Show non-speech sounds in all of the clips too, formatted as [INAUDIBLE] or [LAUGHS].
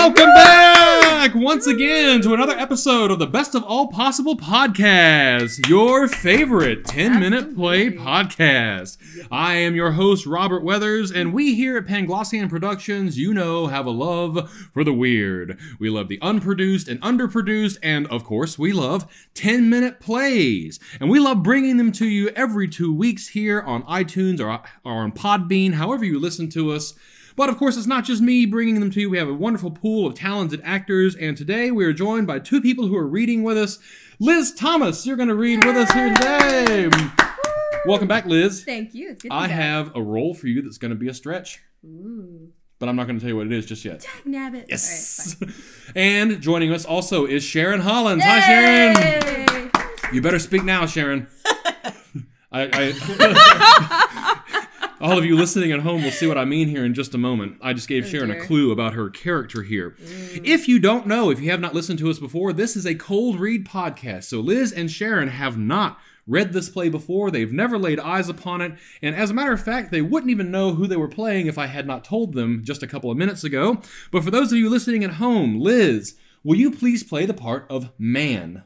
Welcome back once again to another episode of the Best of All Possible podcast, your favorite 10 minute play podcast. I am your host, Robert Weathers, and we here at Panglossian Productions, you know, have a love for the weird. We love the unproduced and underproduced, and of course, we love 10 minute plays. And we love bringing them to you every two weeks here on iTunes or, or on Podbean, however you listen to us. But of course, it's not just me bringing them to you. We have a wonderful pool of talented actors, and today we are joined by two people who are reading with us. Liz Thomas, you're going to read with us here today. Welcome back, Liz. Thank you. It's good I have a role for you that's going to be a stretch, Ooh. but I'm not going to tell you what it is just yet. Dag nabbit. Yes. Right, [LAUGHS] and joining us also is Sharon Hollins. fine. Hi, Sharon. You better speak now, Sharon. [LAUGHS] I, I [LAUGHS] all of you listening at home will see what I mean here in just a moment. I just gave Oh, Sharon a clue about her character here. Mm. If you don't know, if you have not listened to us before, this is a cold read podcast. So Liz and Sharon have not read this play before. They've never laid eyes upon it, and as a matter of fact, they wouldn't even know who they were playing if I had not told them just a couple of minutes ago. But for those of you listening at home, Liz, will you please play the part of man?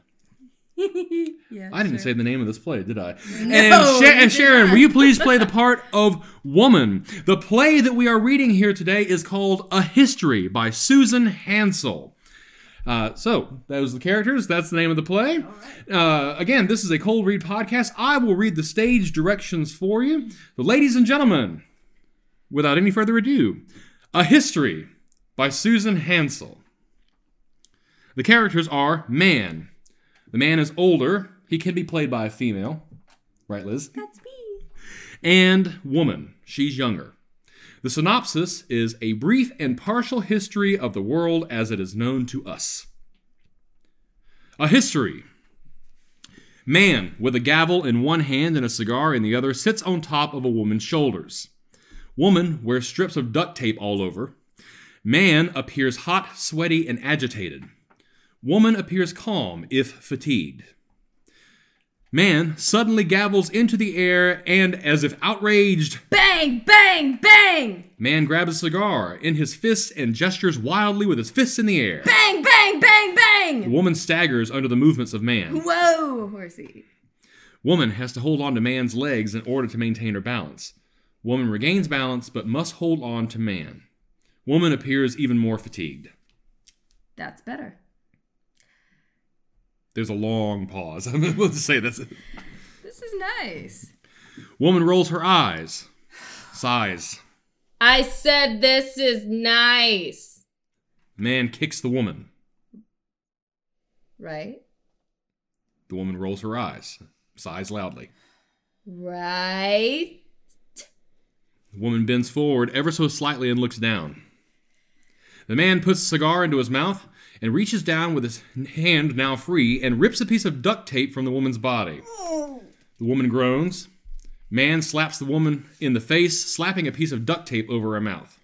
[LAUGHS] yeah, I didn't sure. say the name of this play, did I? No, and, Sha- and Sharon, will you please play the [LAUGHS] part of woman? The play that we are reading here today is called A History by Susan Hansel. Uh, so, those are the characters. That's the name of the play. Uh, again, this is a cold read podcast. I will read the stage directions for you. The ladies and gentlemen, without any further ado, A History by Susan Hansel. The characters are man. The man is older. He can be played by a female. Right, Liz? That's me. And woman. She's younger. The synopsis is a brief and partial history of the world as it is known to us. A history. Man, with a gavel in one hand and a cigar in the other, sits on top of a woman's shoulders. Woman wears strips of duct tape all over. Man appears hot, sweaty, and agitated. Woman appears calm, if fatigued. Man suddenly gavels into the air and, as if outraged, Bang! Bang! Bang! man grabs a cigar in his fists and gestures wildly with his fists in the air. Bang! Bang! Bang! The Bang! woman staggers under the movements of man. Whoa, horsey. Woman has to hold on to man's legs in order to maintain her balance. Woman regains balance but must hold on to man. Woman appears even more fatigued. That's better. There's a long pause. [LAUGHS] I'm able to say this. This is nice. Woman rolls her eyes, sighs. I said this is nice. Man kicks the woman. Right? The woman rolls her eyes, sighs loudly. Right? The woman bends forward ever so slightly and looks down. The man puts a cigar into his mouth and reaches down with his hand now free and rips a piece of duct tape from the woman's body. The woman groans. Man slaps the woman in the face, slapping a piece of duct tape over her mouth.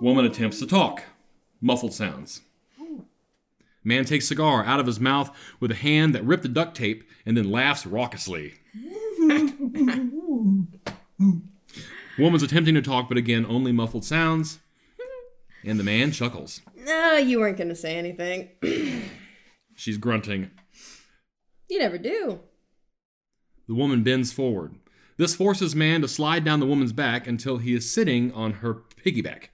Woman attempts to talk. Muffled sounds. Man takes cigar out of his mouth with a hand that ripped the duct tape and then laughs raucously. [LAUGHS] Woman's attempting to talk, but again, only muffled sounds. And the man chuckles. No, you weren't going to say anything. [CLEARS THROAT] She's grunting. You never do. The woman bends forward. This forces man to slide down the woman's back until he is sitting on her piggyback.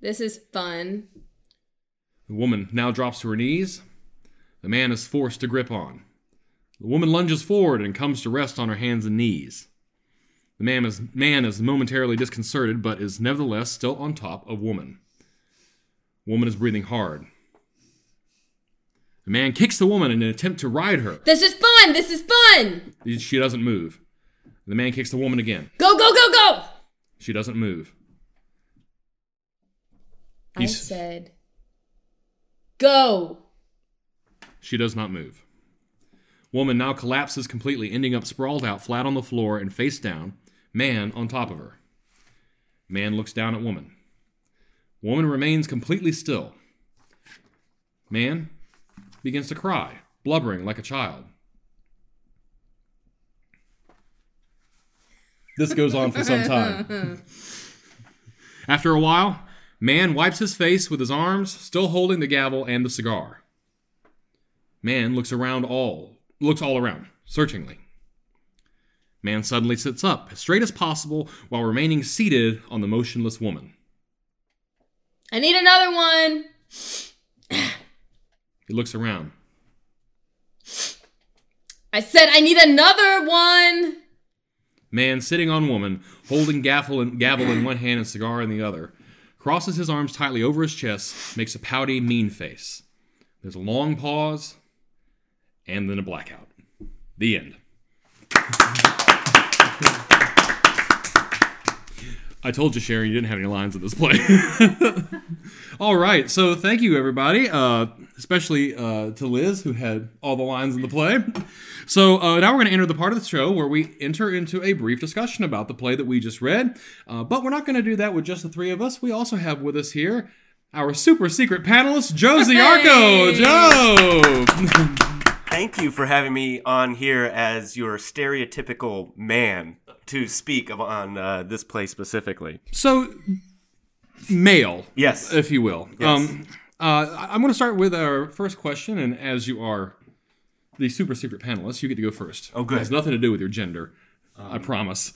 This is fun. The woman now drops to her knees. The man is forced to grip on. The woman lunges forward and comes to rest on her hands and knees. The man is, man is momentarily disconcerted, but is nevertheless still on top of woman. Woman is breathing hard. The man kicks the woman in an attempt to ride her. This is fun. This is fun. She doesn't move. The man kicks the woman again. Go, go, go, go. She doesn't move. I said, go. She does not move. Woman now collapses completely, ending up sprawled out flat on the floor and face down, man on top of her. Man looks down at woman. Woman remains completely still. Man begins to cry, blubbering like a child. This goes on for some time. [LAUGHS] After a while, Man wipes his face with his arms, still holding the gavel and the cigar. Man looks around all looks all around, searchingly. Man suddenly sits up, as straight as possible, while remaining seated on the motionless woman. I need another one. He looks around. I said I need another one. Man sitting on woman, holding gavel, and, gavel in one hand and cigar in the other, crosses his arms tightly over his chest, makes a pouty, mean face. There's a long pause, and then a blackout. The end. I told you, Sharon, you didn't have any lines in this play. [LAUGHS] all right, so thank you, everybody, uh, especially uh, to Liz, who had all the lines in the play. So uh, now we're going to enter the part of the show where we enter into a brief discussion about the play that we just read. Uh, but we're not going to do that with just the three of us. We also have with us here our super secret panelist, Josie Arco. Hey. Joe! [LAUGHS] Thank you for having me on here as your stereotypical man to speak on uh, this play specifically. so, male. Yes. if you will. Yes. Um, uh, I'm going to start with our first question, and as you are the super secret panelist, you get to go first. Oh, good. It has nothing to do with your gender, I promise.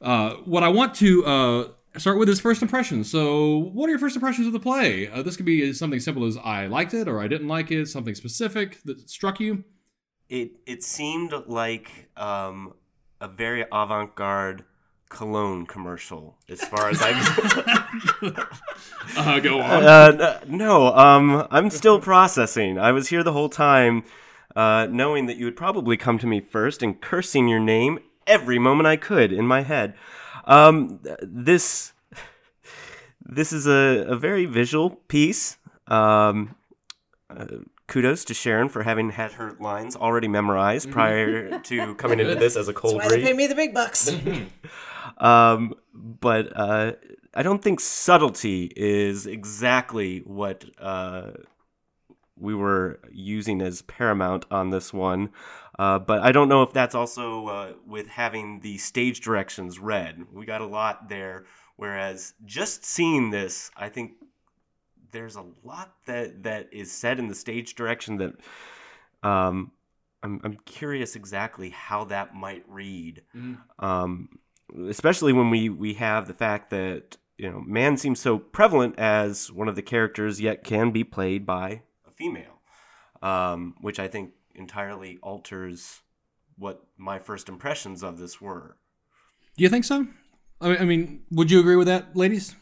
Uh, what I want to uh, start with is first impressions. So, what are your first impressions of the play? Uh, this could be something simple as I liked it or I didn't like it, something specific that struck you. It it seemed like um, a very avant-garde cologne commercial, as far as I. [LAUGHS] Uh, go on. uh, no, um, I'm still processing. I was here the whole time, uh, knowing that you would probably come to me first and cursing your name every moment I could in my head. Um, th- this this is a, a very visual piece. Um, uh, kudos to Sharon for having had her lines already memorized prior to [LAUGHS] coming into this as a cold Why they read. pay me the big bucks? [LAUGHS] Um, but uh, I don't think subtlety is exactly what uh, we were using as paramount on this one. Uh, but I don't know if that's also uh, with having the stage directions read. We got a lot there. Whereas just seeing this, I think there's a lot that, that is said in the stage direction that um, I'm, I'm curious exactly how that might read um, especially when we we have the fact that you know man seems so prevalent as one of the characters yet can be played by a female um, which i think entirely alters what my first impressions of this were Do you think so? I mean, would you agree with that, ladies?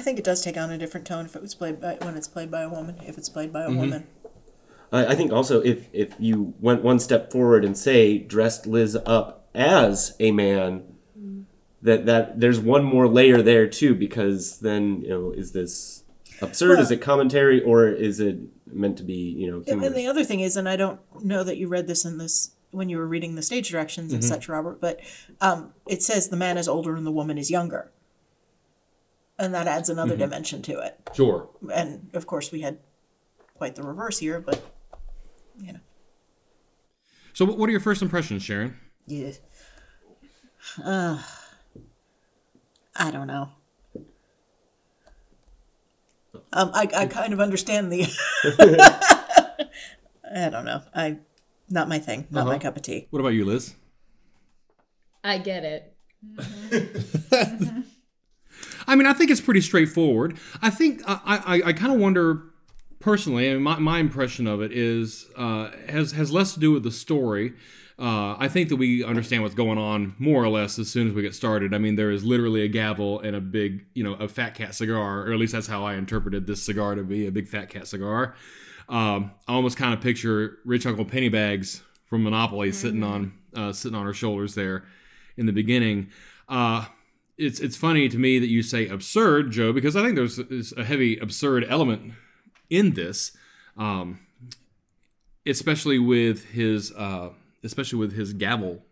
I think it does take on a different tone if it was played by when it's played by a woman. If it's played by a mm-hmm. woman, I, I think also if if you went one step forward and say dressed Liz up as a man, mm-hmm. that that there's one more layer there too because then you know is this absurd? is it commentary or is it meant to be you know? and the other thing is, and I don't know that you read this in this when you were reading the stage directions and mm-hmm. such, Robert, but um, it says the man is older and the woman is younger, and that adds another dimension to it. Sure. And of course, we had quite the reverse here, but you know, So, what are your first impressions, Sharon? yeah. Uh, I don't know. Um, I, I kind of understand the. [LAUGHS] I don't know. I, not my thing. Not my cup of tea. What about you, Liz? I get it. [LAUGHS] [LAUGHS] I mean, I think it's pretty straightforward. I think I, I, I kind of wonder personally, and my, my impression of it is uh, has has less to do with the story. Uh, I think that we understand what's going on more or less as soon as we get started. I mean, there is literally a gavel and a big, you know, a fat cat cigar, or at least that's how I interpreted this cigar to be a big fat cat cigar. Um, I almost kind of picture rich Uncle Pennybags from Monopoly sitting on uh, sitting on her shoulders there in the beginning. Uh, it's it's funny to me that you say absurd, Joe, because I think there's, a heavy absurd element in this, um, especially with his uh, especially with his gavel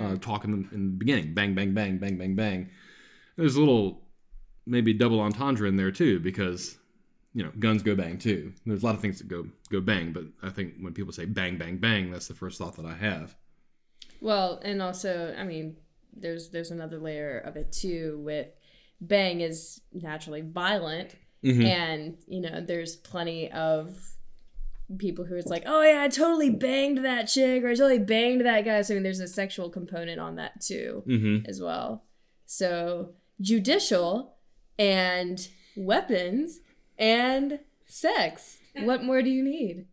uh, talk in the, in the beginning, bang bang bang bang bang bang. There's a little maybe double entendre in there too, because you know guns go bang too. There's a lot of things that go go bang, but I think when people say bang bang bang, that's the first thought that I have. Well, and also, I mean, there's there's another layer of it too with bang is naturally violent, Mhm. and you know there's plenty of people who it's like, oh yeah, I totally banged that chick or I totally banged that guy. So I mean, there's a sexual component on that too Mhm. as well. So judicial and weapons and sex. What more do you need?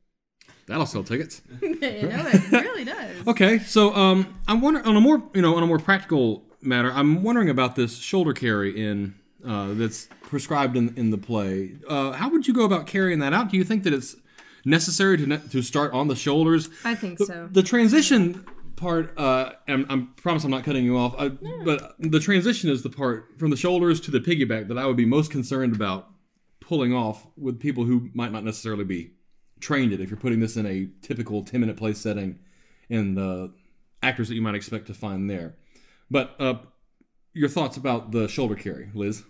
That'll sell tickets. [LAUGHS] you know, it really does. Okay, so um, I'm wondering on a more you know on a more practical matter. I'm wondering about this shoulder carry in uh, that's prescribed in in the play. Uh, how would you go about carrying that out? Do you think that it's necessary to ne- to start on the shoulders? I think The, so. the transition part, uh, and I promise I'm not cutting you off, I, but the transition is the part from the shoulders to the piggyback that I would be most concerned about pulling off with people who might not necessarily be trained it. If you're putting this in a typical 10 minute play setting, and the actors that you might expect to find there, but uh, your thoughts about the shoulder carry, Liz?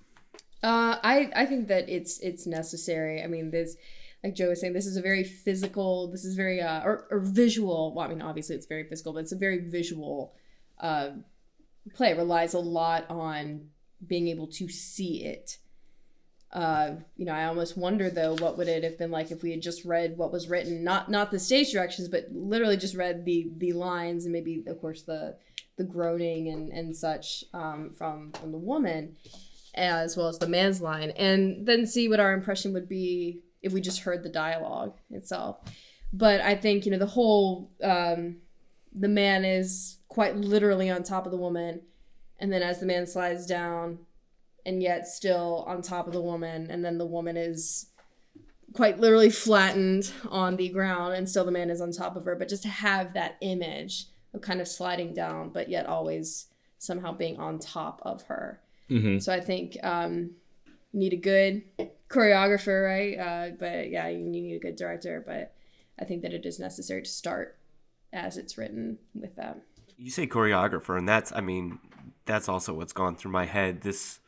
Uh, I I think that it's it's necessary. I mean, this like Joe was saying, this is a very physical. This is very uh or, or visual. Well, I mean, obviously it's very physical, but it's a very visual uh, play. It relies a lot on being able to see it. Uh, you know, I almost wonder though, what would it have been like if we had just read what was written, not not the stage directions, but literally just read the the lines and maybe, of course, the the groaning and and such um, from from the woman as well as the man's line, and then see what our impression would be if we just heard the dialogue itself. But I think you know the whole um, the man is quite literally on top of the woman, and then as the man slides down, and yet still on top of the woman, and then the woman is quite literally flattened on the ground, and still the man is on top of her. But just to have that image of kind of sliding down, but yet always somehow being on top of her. Mm-hmm. So I think um, you need a good choreographer, right? Uh, but yeah, you need a good director. But I think that it is necessary to start as it's written with them. You say choreographer, and that's, I mean, that's also what's gone through my head. This,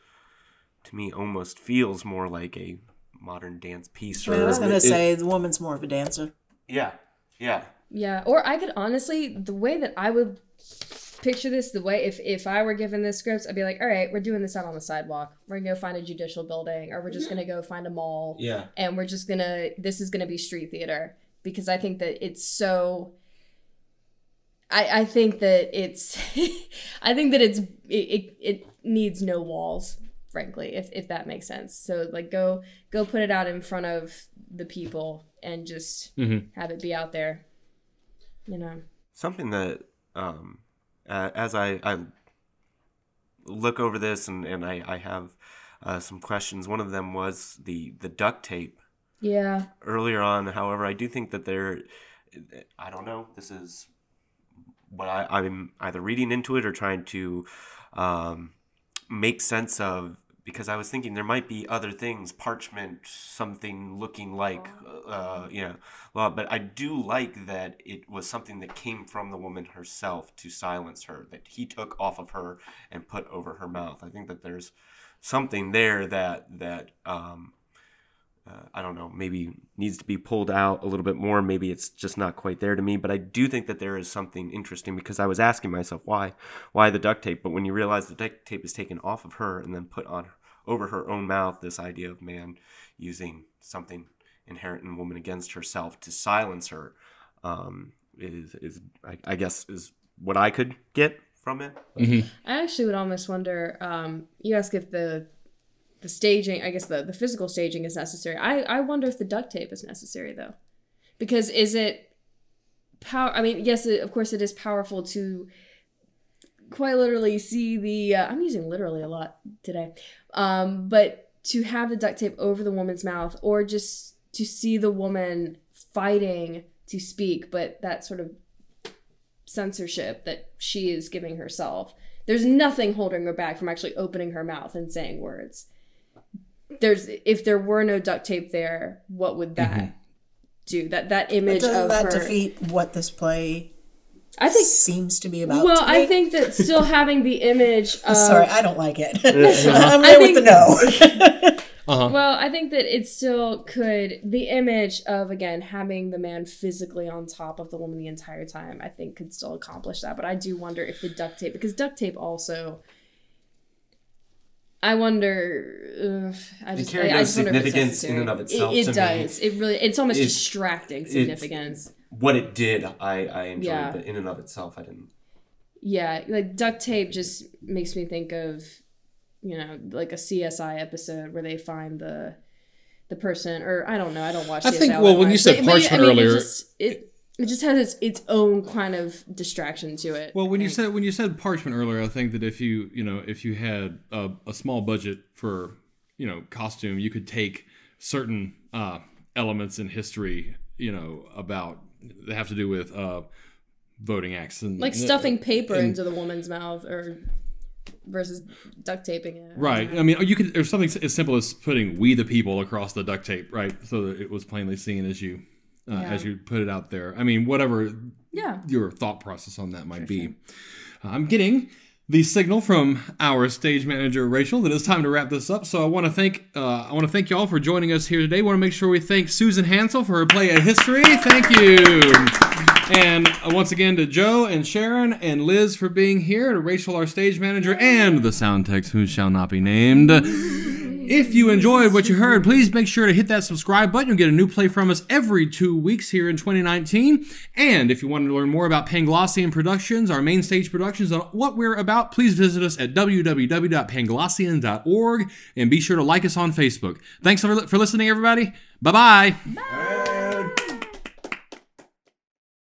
to me, almost feels more like a modern dance piece. I was gonna it- say the woman's more of a dancer. yeah, yeah. Yeah, or I could honestly, the way that I would picture this, the way if if I were given this script, I'd be like, all right, we're doing this out on the sidewalk. We're gonna go find a judicial building, or we're just gonna go find a mall. Yeah. and we're just gonna this is gonna be street theater because I think that it's so I I think that it's [LAUGHS] I think that it's it, it, it needs no walls frankly if if that makes sense so like go go put it out in front of the people and just Mhm. have it be out there you know Something that, um, uh, as I, I look over this and, and I, I have uh, some questions, one of them was the, the duct tape yeah earlier on. However, I do think that there, I don't know, this is what I, I'm either reading into it or trying to um, make sense of. Because I was thinking there might be other things, parchment, something looking like, uh, you know, law. But I do like that it was something that came from the woman herself to silence her, that he took off of her and put over her mouth. I think that there's something there that that um, uh, I don't know, maybe needs to be pulled out a little bit more. Maybe it's just not quite there to me. But I do think that there is something interesting because I was asking myself why, why the duct tape. But when you realize the duct tape is taken off of her and then put on over her own mouth, this idea of man using something inherent in woman against herself to silence her, um, is is I, I guess is what I could get from it. I actually would almost wonder. Um, you ask if the the staging, I guess the the physical staging is necessary. I I wonder if the duct tape is necessary though, because is it power? I mean, yes, it, of course it is powerful to quite literally see the. Uh, I'm using literally a lot today, um, but to have the duct tape over the woman's mouth, or just to see the woman fighting to speak, but that sort of censorship that she is giving herself. There's nothing holding her back from actually opening her mouth and saying words. There's if there were no duct tape there, what would that do? That that image Doesn't of that her. defeat what this play I think. seems to be about? Well, to I think that still [LAUGHS] having the image of Sorry, I don't like it. [LAUGHS] I'm I there with the no. [LAUGHS] Uh-huh. Well, I think that it still could. The image of again having the man physically on top of the woman the entire time, I think, could still accomplish that. But I do wonder if the duct tape, because duct tape also, I wonder. Uh, I just, carried I, no I just wonder if it's significance in and of itself It, to it me. does. It really. It's almost It's- distracting it's- significance. What it did, I, I enjoyed, Yeah. but in and of itself, I didn't. Yeah, like duct tape just makes me think of, you know, like a CSI episode where they find the, the person, or I don't know, I don't watch. I CSI think- well, when you much, said but- but, parchment I mean, earlier- it just, it, it just has its, its own kind of distraction to it. Well, when you said when you said parchment earlier, I think that if you you know if you had a, a small budget for you know costume, you could take certain uh, elements in history, you know, about that have to do with uh, voting acts and like stuffing paper and- into the woman's mouth, or versus duct taping it. Right. I mean, you could. There's something as simple as putting "We the People" across the duct tape, right, so that it was plainly seen as you uh, Yeah. as you put it out there. I mean, whatever Yeah. your thought process on that might be. I'm getting the signal from our stage manager Rachel that it's time to wrap this up. So I want to thank uh, I want to thank y'all for joining us here today. want to make sure we thank Susan Hansel for her play of history. Thank you. And uh, once again to Joe and Sharon and Liz for being here, to Rachel, our stage manager, and the sound techs who shall not be named. If you enjoyed what you heard, please make sure to hit that subscribe button. You'll get a new play from us every two weeks here in 2019. And if you want to learn more about Panglossian Productions, our main stage productions, and what we're about, please visit us at www.panglossian.org and be sure to like us on Facebook. Thanks for, for listening, everybody. Bye-bye. Bye.